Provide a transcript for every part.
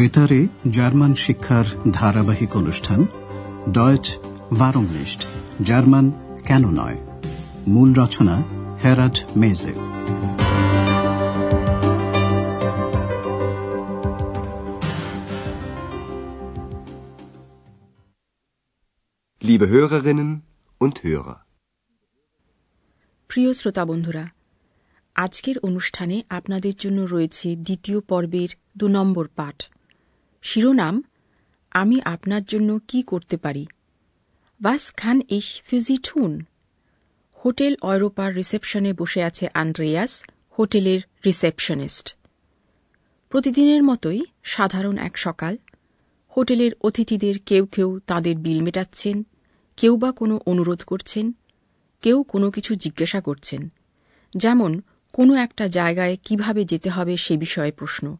বেতারে জার্মান শিক্ষার ধারাবাহিক অনুষ্ঠান ডয়েচ ভারংলিস্ট জার্মান কেন নয়? মূল রচনা হেরাড মেজে Liebe Hörerinnen und Hörer. প্রিয় শ্রোতা বন্ধুরা আজকের অনুষ্ঠানে আপনাদের জন্য রয়েছে দ্বিতীয় পর্বের দু নম্বর পাঠ। শিরোনাম, আমি আপনার জন্য কি করতে পারি? বাস খান ইস ফিজি ঠুন হোটেল অয়রোপার রিসেপশনে বসে আছে আন্দ্রেয়াস, হোটেলের রিসেপশনিস্ট। প্রতিদিনের মতোই সাধারণ এক সকাল। হোটেলের অতিথিদের কেউ কেউ তাদের বিল মেটাচ্ছেন, কেউ বা কোনো অনুরোধ করছেন, কেউ কোনো কিছু জিজ্ঞাসা করছেন। যেমন, কোনো একটা জায়গায় কীভাবে যেতে হবে সে বিষয়ে প্রশ্ন।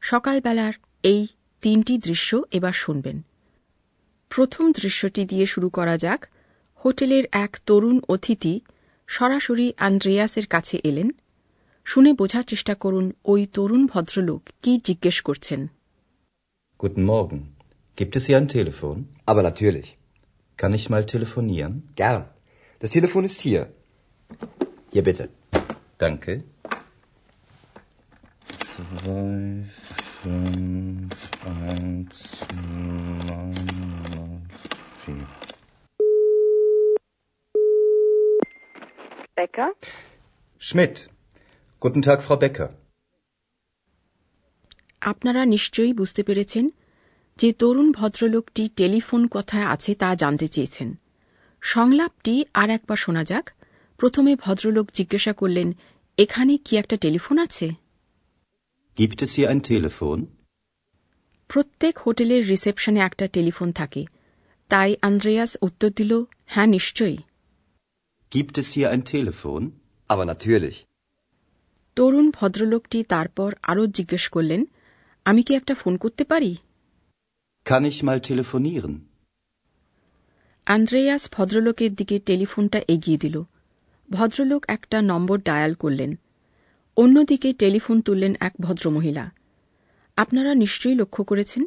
সকালবেলার এই তিনটি দৃশ্য এবার শুনবেন প্রথম দৃশ্যটি দিয়ে শুরু করা যাক হোটেলের এক তরুণ অতিথি সরাসরি আন্দ্রেয়াসের কাছে এলেন শুনে বোঝার চেষ্টা করুন ওই তরুণ ভদ্রলোক কি জিজ্ঞেস করছেন Guten Morgen. Gibt es hier ein Telefon? Aber natürlich. Kann ich mal telefonieren? Gern. Das Telefon ist hier. Hier bitte. Danke. Zwei, fünf, eins, neun, vier. Becker? Schmidt. Guten Tag, Frau Becker. আপনারা নিশ্চয়ই বুঝতে পেরেছেন যে তরুণ ভদ্রলোকটি telephone কথায় আছে তা জানতে চেয়েছেন সংলাপটি আর একবার শোনা যাক প্রথমে ভদ্রলোক জিজ্ঞাসা করলেন এখানে কি একটা টেলিফোন আছে Gibt es hier ein Telefon? প্রত্যেক হোটেলের রিসেপশনে একটা টেলিফোন থাকে তাই আন্দ্রেয়াস উত্তর দিল হ্যাঁ নিশ্চয়ই Gibt es hier ein Telefon? Aber natürlich. তরুণ ভদ্রলোকটি তারপর আরও জিজ্ঞেস করলেন আমি কি একটা ফোন করতে পারি Kann ich mal telefonieren? Andreas ভদ্রলোকের দিকে টেলিফোনটা এগিয়ে দিল ভদ্রলোক একটা নম্বর ডায়াল করলেন অন্যদিকে টেলিফোন তুললেন এক ভদ্রমহিলা আপনারা নিশ্চয়ই লক্ষ্য করেছেন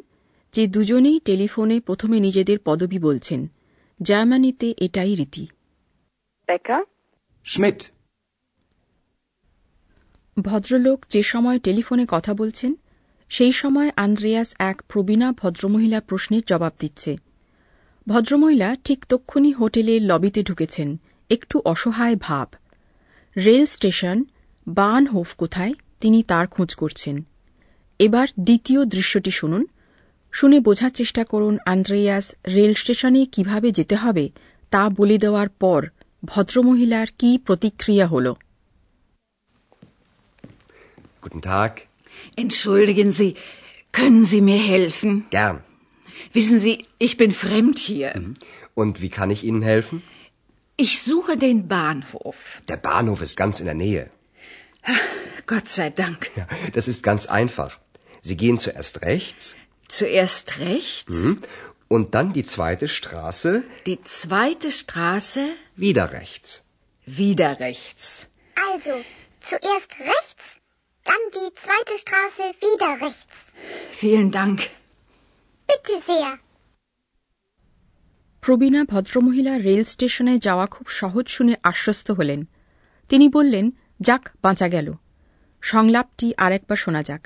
যে দুজনেই টেলিফোনে প্রথমে নিজেদের পদবি বলছেন। জার্মানিতে এটাই রীতি? ভদ্রলোক যে সময় টেলিফোনে কথা বলছেন সেই সময় আন্দ্রেয়াস এক প্রবীণা ভদ্রমহিলা প্রশ্নের জবাব দিচ্ছে। ভদ্রমহিলা ঠিক তক্ষুনি হোটেলের লবিতে ঢুকেছেন। একটু অসহায় ভাব। রেল স্টেশন বানহোফ কোথায় তিনি তার খোঁজ করছেন। এবার দ্বিতীয় দৃশ্যটি শুনুন শুনে বোঝার চেষ্টা করুন আন্দ্রেয়াস রেল স্টেশনে কিভাবে যেতে হবে তা বলে দেওয়ার পর ভদ্রমহিলার কি প্রতিক্রিয়া হল Guten Tag. Entschuldigen Sie, können Sie mir helfen? Gern. Wissen Sie, ich bin fremd hier. Und wie kann ich Ihnen helfen? Ich suche den Bahnhof. Der Bahnhof ist ganz in der Nähe. Gott sei Dank. Ja, das ist ganz einfach. Sie gehen zuerst rechts Zuerst rechts, mhm, und dann die zweite Straße die zweite Straße, wieder rechts. wieder rechts. Also, zuerst rechts, dann die zweite Straße wieder rechts. Vielen Dank. Bitte sehr. প্রবীণা ভদ্রমহিলা rail স্টেশনে যাওয়া খুব সহজ শুনে আশ্বস্ত হলেন তিনি বললেন যাক বাঁচা গেল সংলাপটি আরেকবার শোনা যাক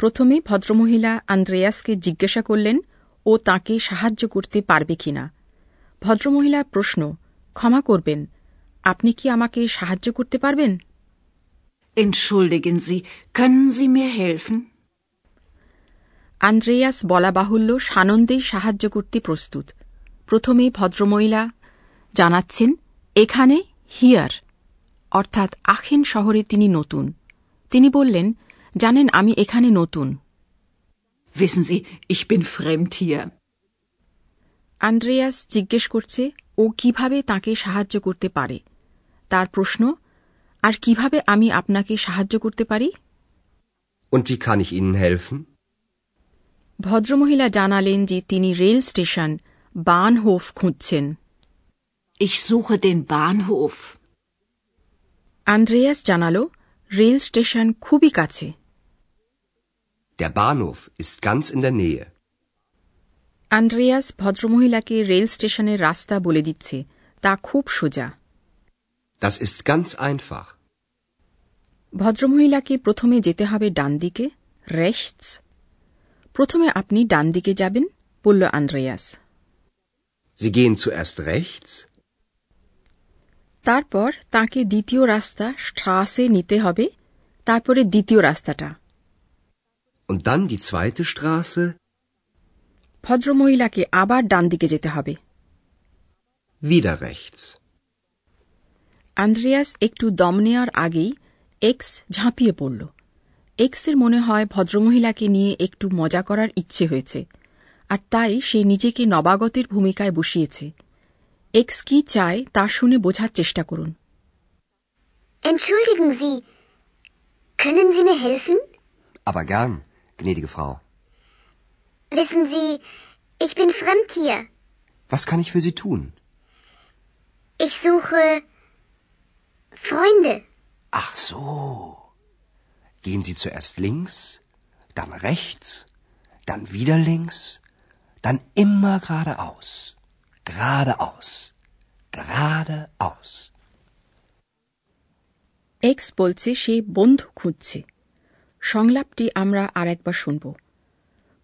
প্রথমে ভদ্রমহিলা আন্দ্রেয়াসকে জিজ্ঞাসা করলেন ও তাকে সাহায্য করতে পারবে কিনা ভদ্রমহিলার প্রশ্ন ক্ষমা করবেন আপনি কি আমাকে সাহায্য করতে পারবেন? Entschuldigen Sie, können Sie mir helfen? Andreas বলা বাহুল্য সানন্দেই সাহায্য করতে প্রস্তুত। প্রথমে ভদ্রমহিলা জানাচ্ছেন এখানে হিয়ার অর্থাৎ আখেন শহরে তিনি নতুন। তিনি বললেন জানেন আমি এখানে নতুন Wissen Sie, ich bin fremd hier. Andreas জিজ্ঞেস করছে ও কীভাবে তাকে সাহায্য করতে পারে তার প্রশ্ন আর কীভাবে আমি আপনাকে সাহায্য করতে পারি Und wie kann ich Ihnen helfen? ভদ্রমহিলা জানালেন যে তিনি রেল স্টেশন বানহোফ খুঁজছেন Ich suche den Bahnhof. Andreas জানালো রেল স্টেশন খুবই কাছে Der Bahnhof ist ganz in der Nähe. Andreas ভদ্রমহিলাকে rail স্টেশনের রাস্তা বলে দিচ্ছে। তা খুব সোজা। Das ist ganz einfach. ভদ্রমহিলাকে প্রথমে যেতে হবে ডান দিকে রেস্টস প্রথমে আপনি ডান দিকে যাবেন বলল Andreas. Sie gehen zuerst rechts, তারপর তাকে দ্বিতীয় রাস্তা স্ট্রাসে নিতে হবে। তারপরে দ্বিতীয় রাস্তাটা। Und dann die zweite Straße, ভদ্রমহিলাকে আবার ডান দিকে যেতে হবে। Wieder rechts. আন্দ্রেয়াস একটু দম নেওয়ার আগেই এক্স ঝাঁপিয়ে পড়ল। এক্সের মনে হয় ভদ্রমহিলাকে নিয়ে একটু মজা করার ইচ্ছে হয়েছে। আর তাই সে নিজেকে নবাগতের ভূমিকায় বসিয়েছে। এক্স কি চায় তা শুনে বোঝার চেষ্টা করুন। Entschuldigen Sie, können Sie mir helfen? Aber gern, gnädige Frau. Wissen Sie, ich bin fremd hier. Was kann ich für Sie tun? Ich suche Freunde. Ach so. Gehen Sie zuerst links, dann rechts, dann wieder links, dann immer geradeaus, geradeaus, geradeaus. Expulse și bond cuții. সংলাপটি আমরা আর একবার শুনব।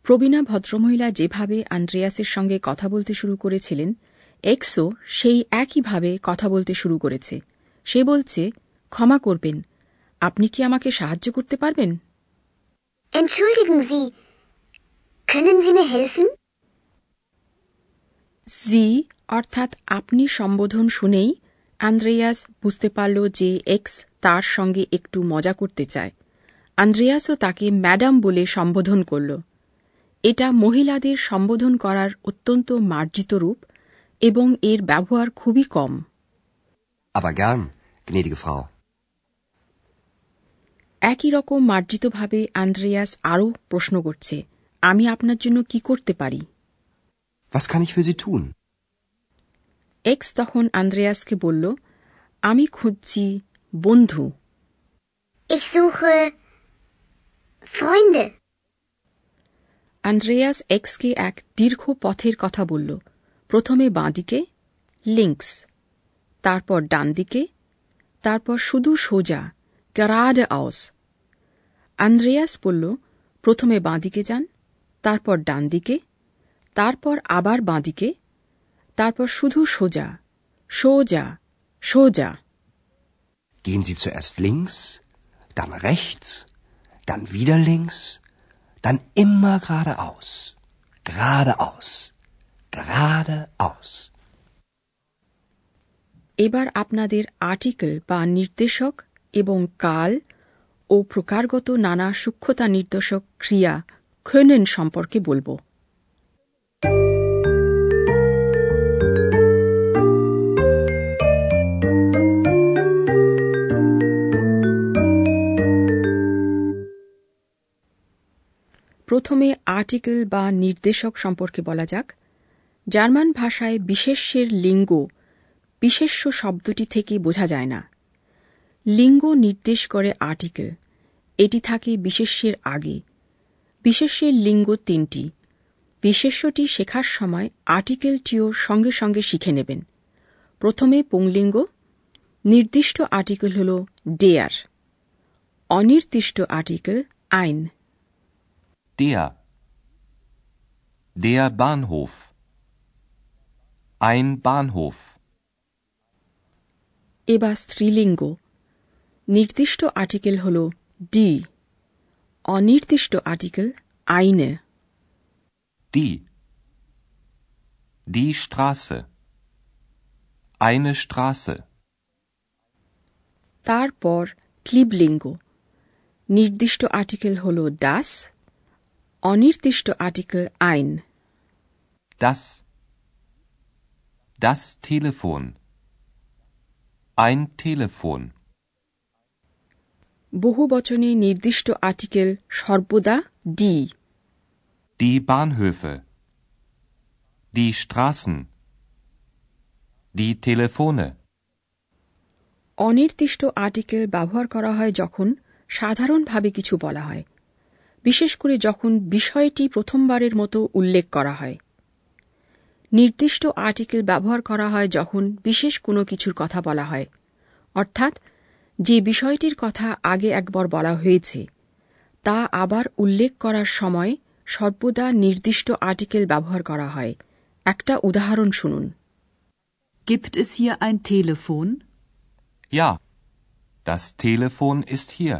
প্রবীণা ভদ্রমহিলা যেভাবে আন্দ্রেয়াসের সঙ্গে কথা বলতে শুরু করেছিলেন এক্সও সেই একইভাবে কথা বলতে শুরু করেছে। সে বলছে ক্ষমা করবেন আপনি কি আমাকে সাহায্য করতে পারবেন? Entschuldigen Sie, können Sie mir helfen? জি অর্থাৎ আপনি সম্বোধন শুনেই আন্দ্রেয়াস বুঝতে পারল যে এক্স তার সঙ্গে একটু মজা করতে চায়। আন্দ্রেয়াসও তাকে ম্যাডাম বলে সম্বোধন করল এটা মহিলাদের সম্বোধন করার অত্যন্ত মার্জিত রূপ এবং এর ব্যবহার খুবই কম Aber gern, gnädige Frau. একই রকম মার্জিতভাবে আন্দ্রেয়াস আরও প্রশ্ন করছে আমি আপনার জন্য কি করতে পারি Was kann ich für Sie tun? এক্স তখন আন্দ্রেয়াসকে বলল আমি খুঁজছি বন্ধু Ich suche Freunde. আন্দ্রেয়াস এক্সকে এক দীর্ঘ পথের কথা বলল। প্রথমে বাঁদিকে লিঙ্কস তারপর ডান দিকে তারপর শুধু সোজা গ্যারাড আউস আন্দ্রেয়াস বলল প্রথমে বাঁদিকে যান তারপর ডান দিকে তারপর আবার বাঁদিকে তারপর শুধু সোজা সোজা সোজা। Gehen Sie zuerst links, dann rechts, dann wieder links, dann immer geradeaus, geradeaus, geradeaus. এবার আপনাদের আর্টিকেল বা নির্দেশক এবং কাল ও প্রকারগত নানা সূক্ষ্মতা নির্দেশক ক্রিয়া খনেন সম্পর্কে বলব প্রথমে আর্টিকেল বা নির্দেশক সম্পর্কে বলা যাক। জার্মান ভাষায় বিশেষ্যের লিঙ্গ বিশেষ্য শব্দটি থেকে বোঝা যায় না। লিঙ্গ নির্দেশ করে আর্টিকেল। এটি থাকে বিশেষ্যের আগে। বিশেষ্যের লিঙ্গ তিনটি। বিশেষ্যটি শেখার সময় আর্টিকেলটিও সঙ্গে সঙ্গে শিখে নেবেন। প্রথমে পুংলিঙ্গ। নির্দিষ্ট আর্টিকেল হল ডেয়ার। অনির্দিষ্ট আর্টিকেল আইন। Der. Der Bahnhof. Ein Bahnhof. এবার স্ত্রীলিঙ্গ নির্দিষ্ট আর্টিকেল হল ডি অনির্দিষ্ট আর্টিকেল আইনে Die. Die Straße. Eine Straße. তারপর ক্লিবলিঙ্গ নির্দিষ্ট আর্টিকেল হল ডাস অনির্দিষ্ট আর্টিকেল আইন Das. Das Telefon. Ein Telefon. বহু বচনে নির্দিষ্ট আর্টিকেল সর্বদা ডি Die Bahnhöfe. Die Straßen. Die Telefone. অনির্দিষ্ট আর্টিকেল ব্যবহার করা হয় যখন সাধারণভাবে কিছু বলা হয় বিশেষ করে যখন বিষয়টি প্রথমবারের মতো উল্লেখ করা হয় নির্দিষ্ট আর্টিকেল ব্যবহার করা হয় যখন বিশেষ কোনো কিছুর কথা বলা হয় অর্থাৎ যে বিষয়টির কথা আগে একবার বলা হয়েছে তা আবার উল্লেখ করার সময় সর্বদা নির্দিষ্ট আর্টিকেল ব্যবহার করা হয় একটা উদাহরণ শুনুন Gibt es hier ein Telefon? Ja, das Telefon ist hier.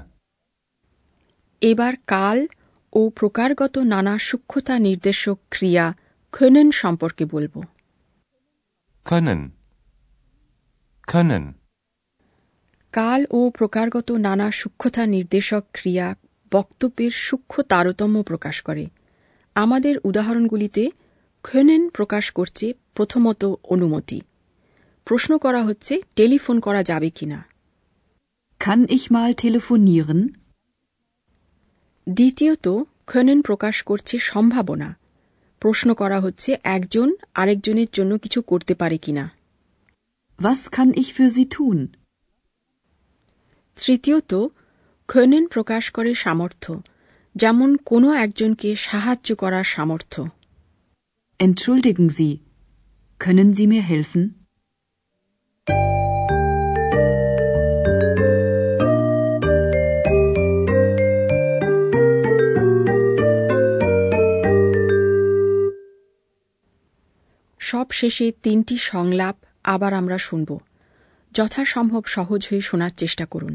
এবার কাল ও প্রকারগত নানা সূক্ষ্মতা নির্দেশক ক্রিয়া können সম্পর্কে বলব Können. Können. কাল ও প্রকারগত নানা সূক্ষ্মতা নির্দেশক ক্রিয়া বক্তব্যের সূক্ষ্ম তারতম্য প্রকাশ করে আমাদের উদাহরণগুলিতে können প্রকাশ করছে প্রথমত অনুমতি প্রশ্ন করা হচ্ছে টেলিফোন করা যাবে কিনা Kann ich mal telefonieren? দ্বিতীয়ত können প্রকাশ করছে সম্ভাবনা প্রশ্ন করা হচ্ছে একজন আরেকজনের জন্য কিছু করতে পারে কিনা Was kann ich für Sie tun? তৃতীয়ত können প্রকাশ করে সামর্থ্য যেমন কোনো একজনকে সাহায্য করার সামর্থ্য Entschuldigen Sie, können Sie mir helfen? সব শেষে তিনটি সংলাপ আবার আমরা শুনব। যথাসম্ভব সহজ হয়ে শোনার চেষ্টা করুন।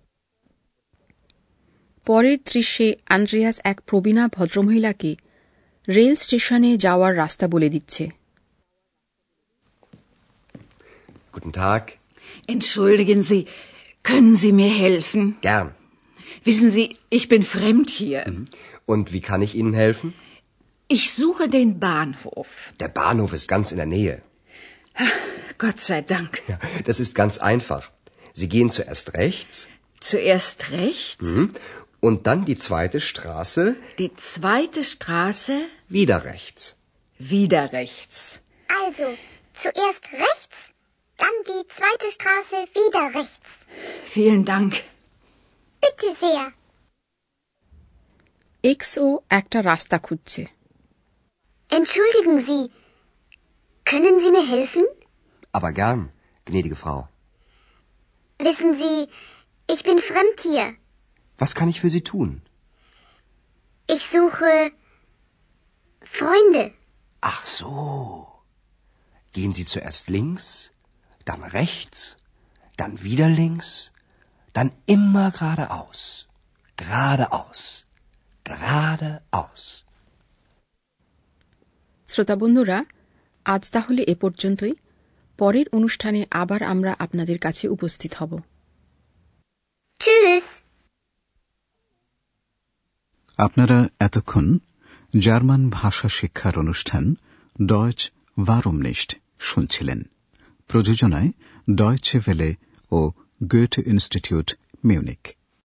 পরের দৃশ্যে আন্দ্রেয়াস এক প্রবীণা ভদ্রমহিলাকে রেল স্টেশনে যাওয়ার রাস্তা বলে দিচ্ছে Guten Tag. Entschuldigen Sie, können Sie mir helfen? Gern. Wissen Sie, ich bin fremd hier. Und wie kann ich Ihnen helfen? Ich suche den Bahnhof. Der Bahnhof ist ganz in der Nähe. Gott sei Dank. Ja, das ist ganz einfach. Sie gehen zuerst rechts Zuerst rechts, Und dann die zweite Straße. Die zweite Straße. Wieder rechts. Wieder rechts. Also, zuerst rechts, dann die zweite Straße wieder rechts. Vielen Dank. Bitte sehr. XO Actor Rastakutze. Entschuldigen Sie, können Sie mir helfen? Aber gern, gnädige Frau. Wissen Sie, ich bin fremd hier. Was kann ich für Sie tun? Ich suche Freunde. Ach so. Gehen Sie zuerst links, dann rechts, dann wieder links, dann immer geradeaus. Geradeaus. Geradeaus. শ্রোতা বন্ধুরা আজ তাহলে এ পর্যন্তই পরের অনুষ্ঠানে আবার আমরা আপনাদের কাছে উপস্থিত হব Tschüss. আপনারা এতক্ষণ জার্মান ভাষা শিক্ষার অনুষ্ঠান ডয়চ ভারমনিস্ট শুনছিলেন। প্রযোজনায় ডয়চে ভেলে ও গোয়েট ইনস্টিটিউট মিউনিক